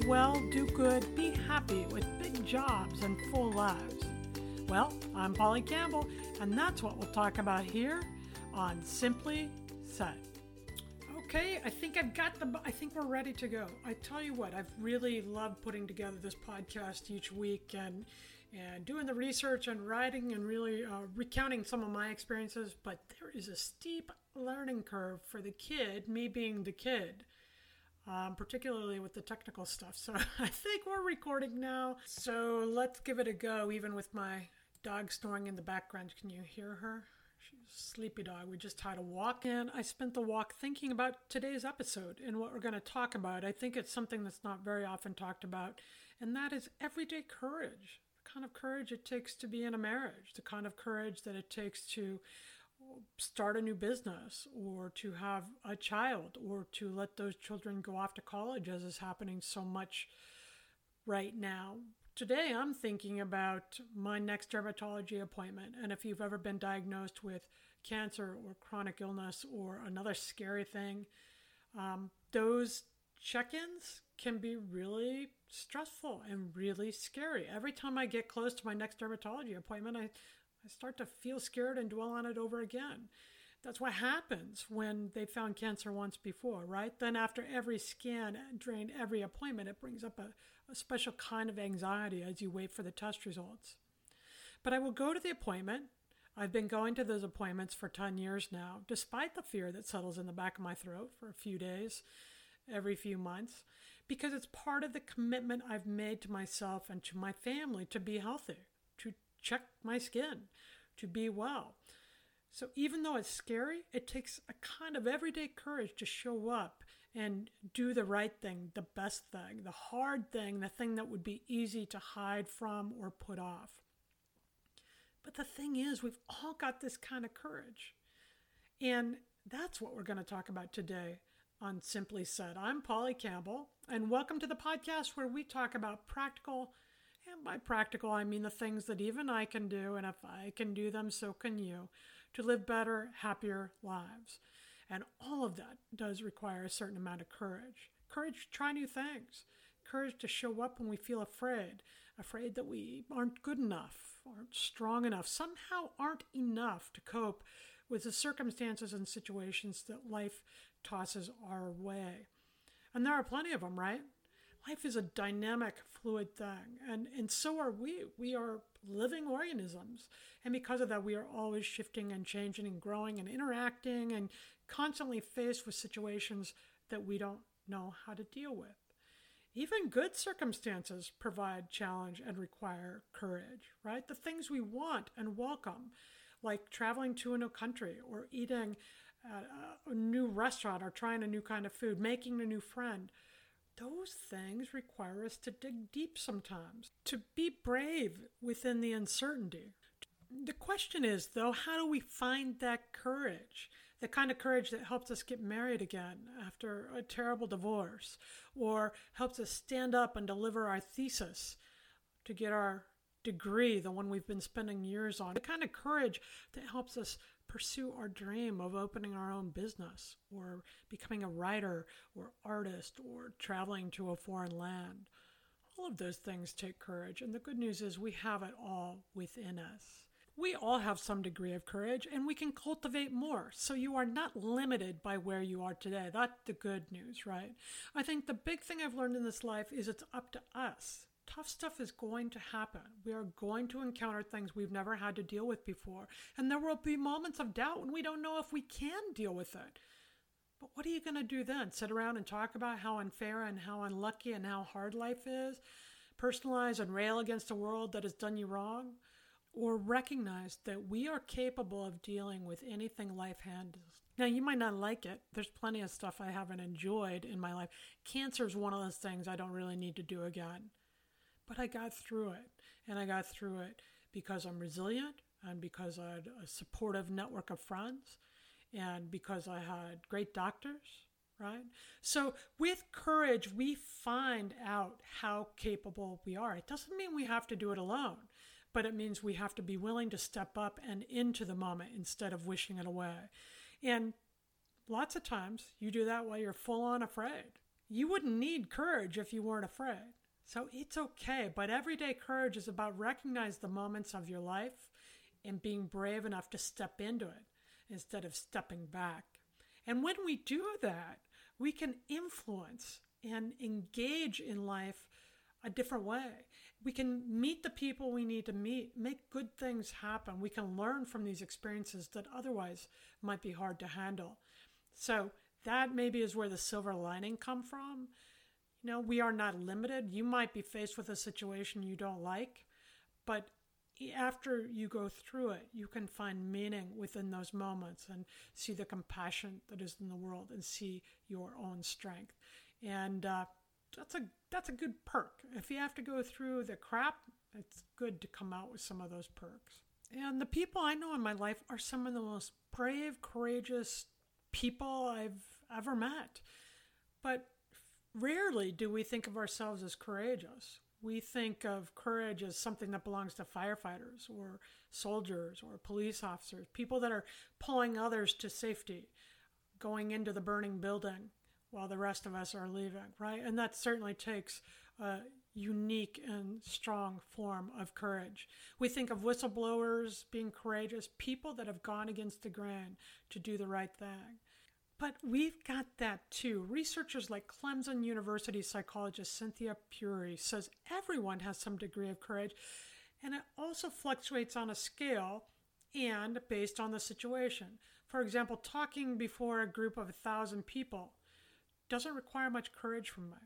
live well, do good, be happy with big jobs and full lives? Well, I'm Polly Campbell, and that's what we'll talk about here on Simply Said. Okay, I think I've got the. I think we're ready to go. I tell you what, I've really loved putting together this podcast each week and and doing the research and writing and really uh, recounting some of my experiences. But there is a steep learning curve for the kid, me being the kid. Um, particularly with the technical stuff. So I think we're recording now. So let's give it a go, even with my dog snoring in the background. Can you hear her? She's sleepy dog. We just had a walk, and I spent the walk thinking about today's episode and what we're going to talk about. I think it's something that's not very often talked about, and that is everyday courage. The kind of courage it takes to be in a marriage, the kind of courage that it takes to start a new business or to have a child or to let those children go off to college, as is happening so much right now today I'm thinking about my next dermatology appointment. And if you've ever been diagnosed with cancer or chronic illness or another scary thing, um, those check ins can be really stressful and really scary. Every time I get close to my next dermatology appointment, I, I start to feel scared and dwell on it over again. That's what happens when they found cancer once before, right? Then, after every scan during every appointment, it brings up a, a special kind of anxiety as you wait for the test results. But I will go to the appointment. I've been going to those appointments for 10 years now, despite the fear that settles in the back of my throat for a few days every few months, because it's part of the commitment I've made to myself and to my family to be healthy, to check my skin, to be well. So even though it's scary, it takes a kind of everyday courage to show up and do the right thing, the best thing, the hard thing, the thing that would be easy to hide from or put off. But the thing is, we've all got this kind of courage. And that's what we're going to talk about today on Simply Said. I'm Polly Campbell, and welcome to the podcast where we talk about practical, and by practical, I mean the things that even I can do, and if I can do them, so can you, to live better, happier lives. And all of that does require a certain amount of courage courage to try new things, courage to show up when we feel afraid, afraid that we aren't good enough, aren't strong enough, somehow aren't enough to cope with the circumstances and situations that life tosses our way. And there are plenty of them, right? Life is a dynamic, fluid thing, and, and so are we. We are living organisms. And because of that, we are always shifting and changing and growing and interacting and constantly faced with situations that we don't know how to deal with. Even good circumstances provide challenge and require courage, right? The things we want and welcome, like traveling to a new country or eating at a new restaurant or trying a new kind of food, making a new friend. Those things require us to dig deep sometimes, to be brave within the uncertainty. The question is, though, how do we find that courage? the kind of courage that helps us get married again after a terrible divorce, or helps us stand up and deliver our thesis to get our degree, the one we've been spending years on, the kind of courage that helps us pursue our dream of opening our own business, or becoming a writer, or artist, or traveling to a foreign land. All of those things take courage, and the good news is we have it all within us. We all have some degree of courage and we can cultivate more. So you are not limited by where you are today. That's the good news, right? I think the big thing I've learned in this life is it's up to us. Tough stuff is going to happen. We are going to encounter things we've never had to deal with before. And there will be moments of doubt when we don't know if we can deal with it. But what are you going to do then? Sit around and talk about how unfair and how unlucky and how hard life is? Personalize and rail against a world that has done you wrong? or recognize that we are capable of dealing with anything life handles. Now, you might not like it. There's plenty of stuff I haven't enjoyed in my life. Cancer is one of those things I don't really need to do again. But I got through it. And I got through it because I'm resilient and because I had a supportive network of friends and because I had great doctors, right? So, with courage, we find out how capable we are. It doesn't mean we have to do it alone but it means we have to be willing to step up and into the moment instead of wishing it away. And lots of times you do that while you're full on afraid. You wouldn't need courage if you weren't afraid. So it's okay, but everyday courage is about recognize the moments of your life and being brave enough to step into it instead of stepping back. And when we do that, we can influence and engage in life a different way. We can meet the people we need to meet, make good things happen. We can learn from these experiences that otherwise might be hard to handle. So that maybe is where the silver lining come from. You know, we are not limited. You might be faced with a situation you don't like, but after you go through it, you can find meaning within those moments and see the compassion that is in the world and see your own strength. And uh, that's a that's a good perk. If you have to go through the crap, it's good to come out with some of those perks. And the people I know in my life are some of the most brave, courageous people I've ever met. But rarely do we think of ourselves as courageous. We think of courage as something that belongs to firefighters or soldiers or police officers, people that are pulling others to safety, going into the burning building, while the rest of us are leaving, right? And that certainly takes a unique and strong form of courage. We think of whistleblowers being courageous, people that have gone against the grain to do the right thing. But we've got that too. Researchers like Clemson University psychologist Cynthia Pury says everyone has some degree of courage, and it also fluctuates on a scale and based on the situation. For example, talking before a group of a thousand people doesn't require much courage from me.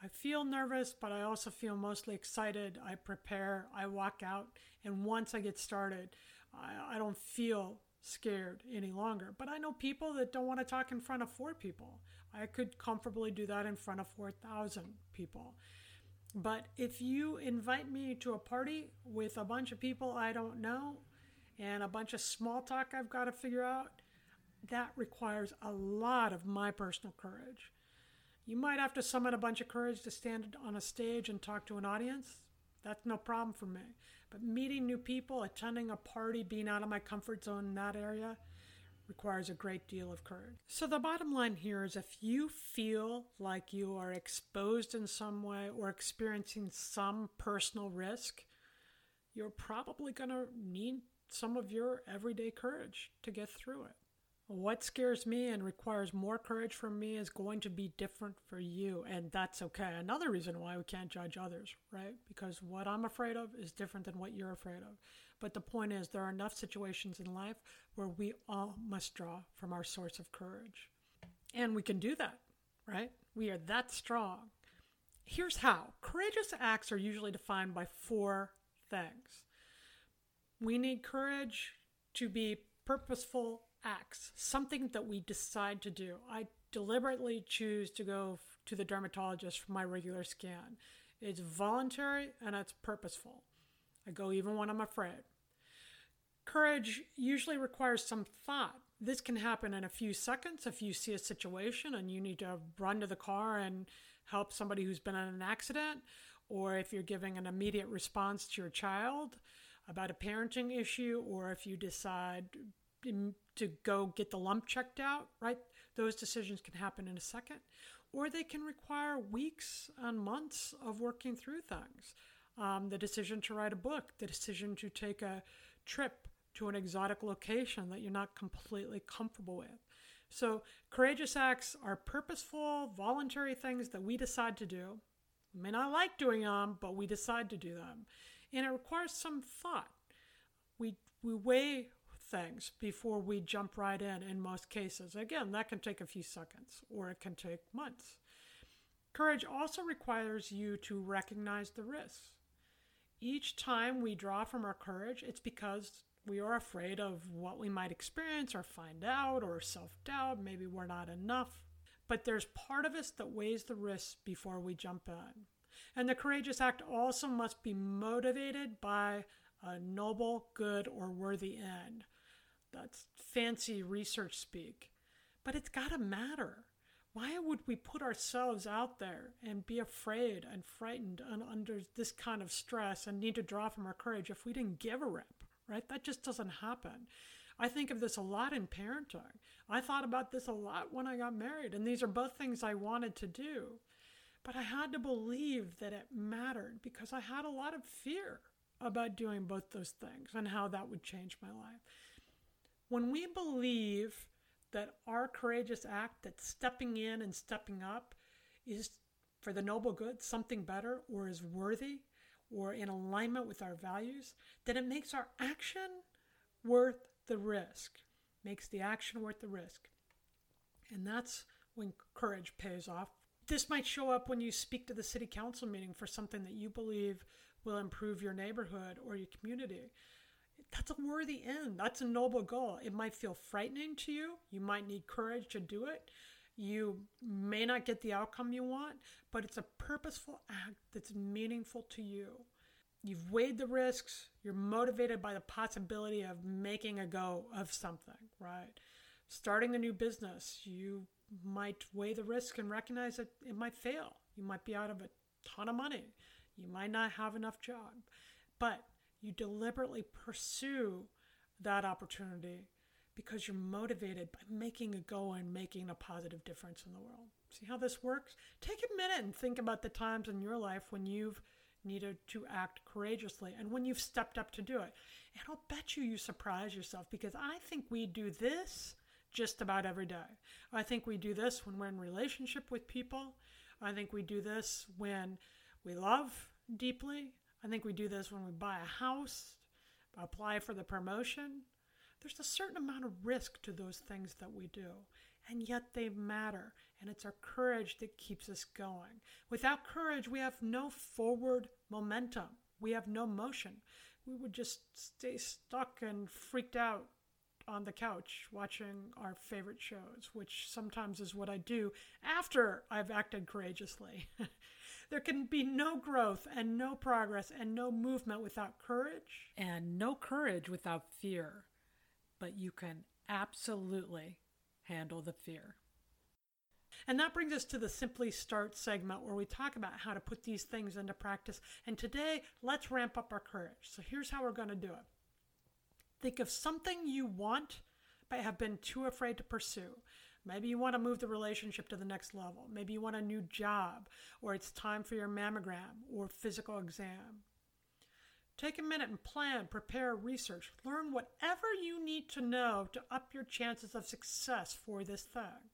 I feel nervous, but I also feel mostly excited. I prepare, I walk out, and once I get started, I, I don't feel scared any longer. But I know people that don't want to talk in front of four people. I could comfortably do that in front of 4,000 people. But if you invite me to a party with a bunch of people I don't know and a bunch of small talk I've got to figure out, that requires a lot of my personal courage. You might have to summon a bunch of courage to stand on a stage and talk to an audience. That's no problem for me. But meeting new people, attending a party, being out of my comfort zone in that area requires a great deal of courage. So, the bottom line here is if you feel like you are exposed in some way or experiencing some personal risk, you're probably going to need some of your everyday courage to get through it. What scares me and requires more courage from me is going to be different for you, and that's okay. Another reason why we can't judge others, right? Because what I'm afraid of is different than what you're afraid of. But the point is, there are enough situations in life where we all must draw from our source of courage. And we can do that, right? We are that strong. Here's how courageous acts are usually defined by four things. We need courage to be purposeful acts, something that we decide to do. I deliberately choose to go to the dermatologist for my regular scan. It's voluntary and it's purposeful. I go even when I'm afraid. Courage usually requires some thought. This can happen in a few seconds if you see a situation and you need to run to the car and help somebody who's been in an accident, or if you're giving an immediate response to your child about a parenting issue, or if you decide mm, to go get the lump checked out, right? Those decisions can happen in a second, or they can require weeks and months of working through things. Um, the decision to write a book, the decision to take a trip to an exotic location that you're not completely comfortable with. So, courageous acts are purposeful, voluntary things that we decide to do. We may not like doing them, but we decide to do them. And it requires some thought. We, we weigh things before we jump right in in most cases. Again, that can take a few seconds or it can take months. Courage also requires you to recognize the risks. Each time we draw from our courage, it's because we are afraid of what we might experience or find out or self doubt. Maybe we're not enough. But there's part of us that weighs the risks before we jump in. And the courageous act also must be motivated by a noble, good, or worthy end. That's fancy research speak. But it's got to matter. Why would we put ourselves out there and be afraid and frightened and under this kind of stress and need to draw from our courage if we didn't give a rip, right? That just doesn't happen. I think of this a lot in parenting. I thought about this a lot when I got married, and these are both things I wanted to do. But I had to believe that it mattered because I had a lot of fear about doing both those things and how that would change my life. When we believe that our courageous act, that stepping in and stepping up is for the noble good, something better, or is worthy, or in alignment with our values, then it makes our action worth the risk, makes the action worth the risk. And that's when courage pays off. This might show up when you speak to the city council meeting for something that you believe will improve your neighborhood or your community that's a worthy end. That's a noble goal. It might feel frightening to you. You might need courage to do it. You may not get the outcome you want, but it's a purposeful act that's meaningful to you. You've weighed the risks. You're motivated by the possibility of making a go of something, right? Starting a new business, you might weigh the risk and recognize that it might fail. You might be out of a ton of money. You might not have enough job. But you deliberately pursue that opportunity because you're motivated by making a go and making a positive difference in the world. See how this works? Take a minute and think about the times in your life when you've needed to act courageously and when you've stepped up to do it. And I'll bet you you surprise yourself because I think we do this just about every day. I think we do this when we're in relationship with people. I think we do this when we love deeply. I think we do this when we buy a house, apply for the promotion. There's a certain amount of risk to those things that we do, and yet they matter, and it's our courage that keeps us going. Without courage, we have no forward momentum, we have no motion. We would just stay stuck and freaked out on the couch watching our favorite shows, which sometimes is what I do after I've acted courageously. There can be no growth and no progress and no movement without courage. And no courage without fear. But you can absolutely handle the fear. And that brings us to the Simply Start segment where we talk about how to put these things into practice. And today, let's ramp up our courage. So here's how we're going to do it think of something you want but have been too afraid to pursue. Maybe you want to move the relationship to the next level. Maybe you want a new job, or it's time for your mammogram or physical exam. Take a minute and plan, prepare, research, learn whatever you need to know to up your chances of success for this thing.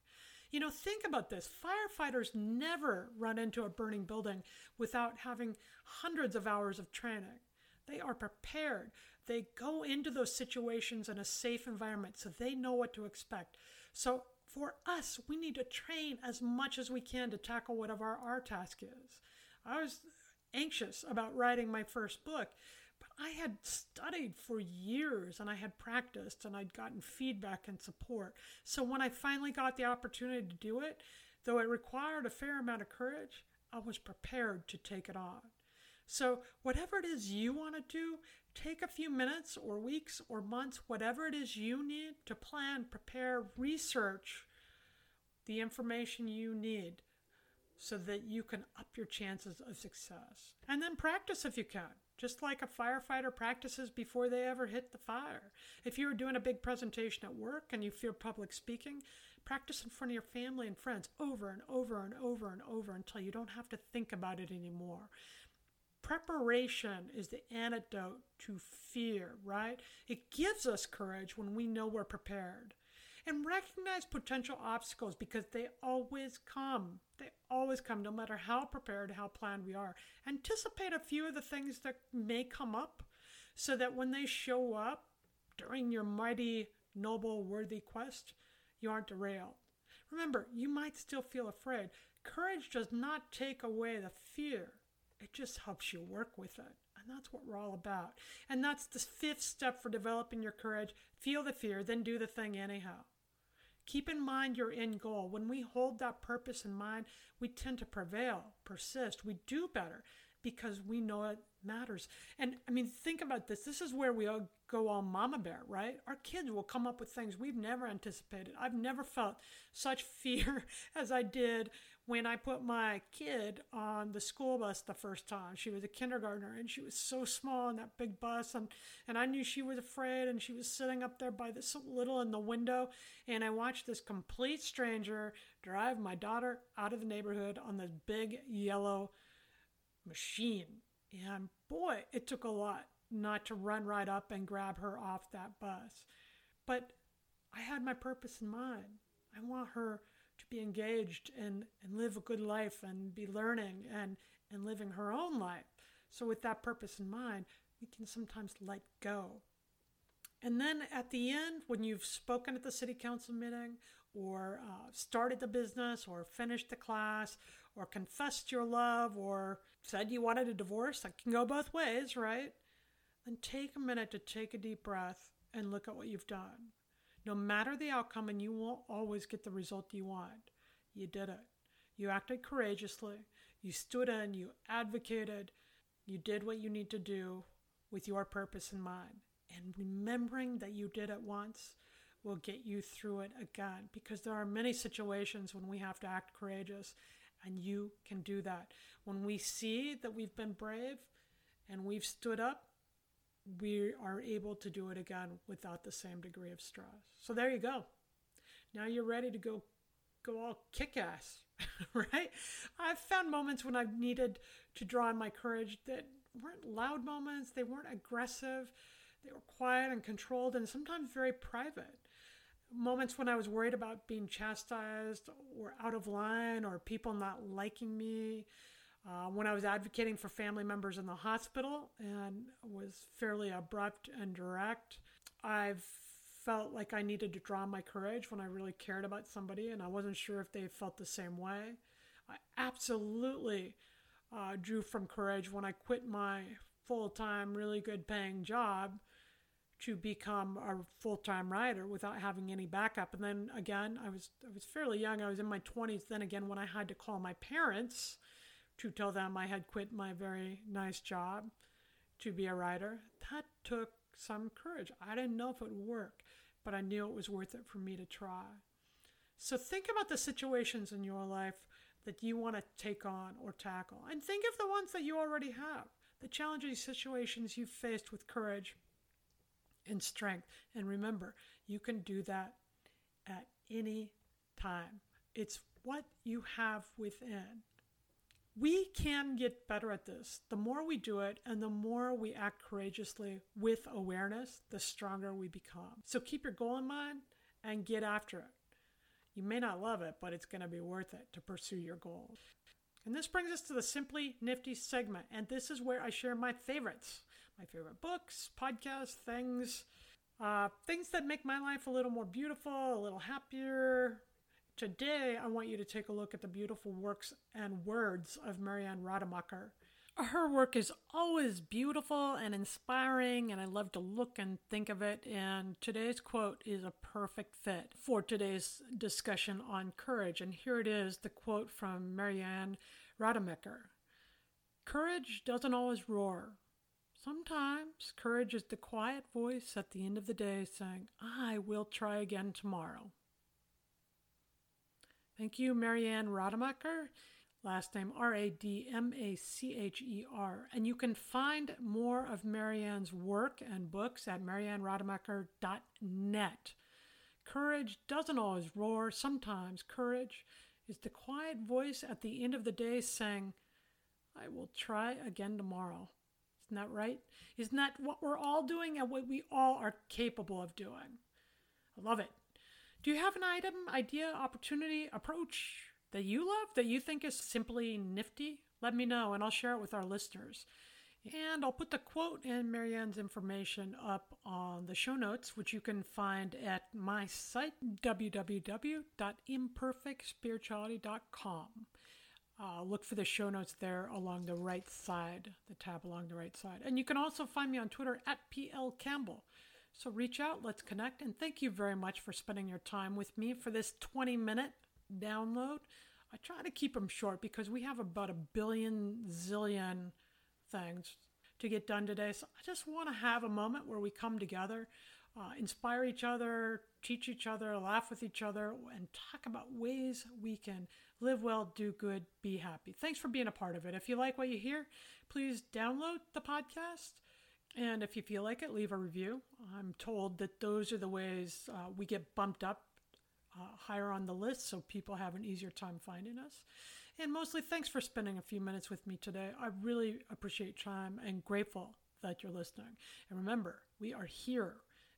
You know, think about this. Firefighters never run into a burning building without having hundreds of hours of training. They are prepared. They go into those situations in a safe environment so they know what to expect. So for us, we need to train as much as we can to tackle whatever our task is. I was anxious about writing my first book, but I had studied for years and I had practiced and I'd gotten feedback and support. So when I finally got the opportunity to do it, though it required a fair amount of courage, I was prepared to take it on. So, whatever it is you want to do, take a few minutes or weeks or months, whatever it is you need to plan, prepare, research the information you need so that you can up your chances of success. And then practice if you can, just like a firefighter practices before they ever hit the fire. If you're doing a big presentation at work and you fear public speaking, practice in front of your family and friends over and over and over and over until you don't have to think about it anymore. Preparation is the antidote to fear, right? It gives us courage when we know we're prepared. And recognize potential obstacles because they always come. They always come, no matter how prepared, how planned we are. Anticipate a few of the things that may come up so that when they show up during your mighty, noble, worthy quest, you aren't derailed. Remember, you might still feel afraid. Courage does not take away the fear it just helps you work with it. And that's what we're all about. And that's the fifth step for developing your courage. Feel the fear, then do the thing anyhow. Keep in mind your end goal. When we hold that purpose in mind, we tend to prevail, persist, we do better. because we know it matters. And I mean, think about this. This is where we all go all mama bear, right? Our kids will come up with things we've never anticipated. I've never felt such fear as I did when I put my kid on the school bus the first time. She was a kindergartner and she was so small in that big bus and, and I knew she was afraid and she was sitting up there by this little in the window and I watched this complete stranger drive my daughter out of the neighborhood on this big yellow machine. And boy, it took a lot not to run right up and grab her off that bus. But I had my purpose in mind. I want her be engaged and, and live a good life and be learning and, and living her own life. So, with that purpose in mind, we can sometimes let go. And then at the end, when you've spoken at the city council meeting, or uh, started the business, or finished the class, or confessed your love, or said you wanted a divorce, that can go both ways, right? Then take a minute to take a deep breath and look at what you've done. No matter the outcome, and you won't always get the result you want, you did it. You acted courageously. You stood in, you advocated, you did what you need to do with your purpose in mind. And remembering that you did it once will get you through it again because there are many situations when we have to act courageous, and you can do that. When we see that we've been brave and we've stood up, we are able to do it again without the same degree of stress. So there you go. Now you're ready to go go all kick ass, right? I've found moments when I've needed to draw on my courage that weren't loud moments, they weren't aggressive, they were quiet and controlled and sometimes very private. Moments when I was worried about being chastised or out of line or people not liking me, uh, when I was advocating for family members in the hospital and was fairly abrupt and direct, I've felt like I needed to draw my courage when I really cared about somebody and I wasn't sure if they felt the same way. I absolutely uh, drew from courage when I quit my full time, really good paying job to become a full time writer without having any backup. And then again, I was I was fairly young. I was in my 20s. Then again, when I had to call my parents to tell them I had quit my very nice job to be a writer, that took some courage. I didn't know if it would work, but I knew it was worth it for me to try. So think about the situations in your life that you want to take on or tackle, and think of the ones that you already have, the challenging situations you've faced with courage and strength. And remember, you can do that at any time. It's what you have within. We can get better at this. The more we do it and the more we act courageously with awareness, the stronger we become. So keep your goal in mind and get after it. You may not love it, but it's going to be worth it to pursue your goals. And this brings us to the Simply Nifty segment. And this is where I share my favorites my favorite books, podcasts, things, uh, things that make my life a little more beautiful, a little happier, Today, I want you to take a look at the beautiful works and words of Marianne Radmacher. Her work is always beautiful and inspiring, and I love to look and think of it. And today's quote is a perfect fit for today's discussion on courage. And here it is the quote from Marianne Radmacher Courage doesn't always roar. Sometimes courage is the quiet voice at the end of the day saying, I will try again tomorrow. Thank you, Marianne Radmacher. Last name R A D M A C H E R. And you can find more of Marianne's work and books at mariannerademacher.net. Courage doesn't always roar. Sometimes courage is the quiet voice at the end of the day saying, I will try again tomorrow. Isn't that right? Isn't that what we're all doing and what we all are capable of doing? I love it. Do you have an item, idea, opportunity, approach that you love that you think is simply nifty? Let me know and I'll share it with our listeners. And I'll put the quote and Marianne's information up on the show notes, which you can find at my site, www.imperfectspirituality.com. Uh, look for the show notes there along the right side, the tab along the right side. And you can also find me on Twitter at PL Campbell. So reach out, let's connect, and thank you very much for spending your time with me for this 20 minute download. I try to keep them short because we have about a billion zillion things to get done today. So I just want to have a moment where we come together, uh, inspire each other, teach each other, laugh with each other, and talk about ways we can live well, do good, be happy. Thanks for being a part of it. If you like what you hear, please download the podcast. And if you feel like it, leave a review. I'm told that those are the ways uh, we get bumped up uh, higher on the list so people have an easier time finding us. And mostly, thanks for spending a few minutes with me today. I really appreciate time and grateful that you're listening. And remember, we are here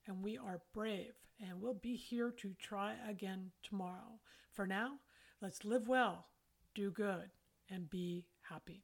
and we are brave and we'll be here to try again tomorrow. For now, let's live well, do good, and be happy.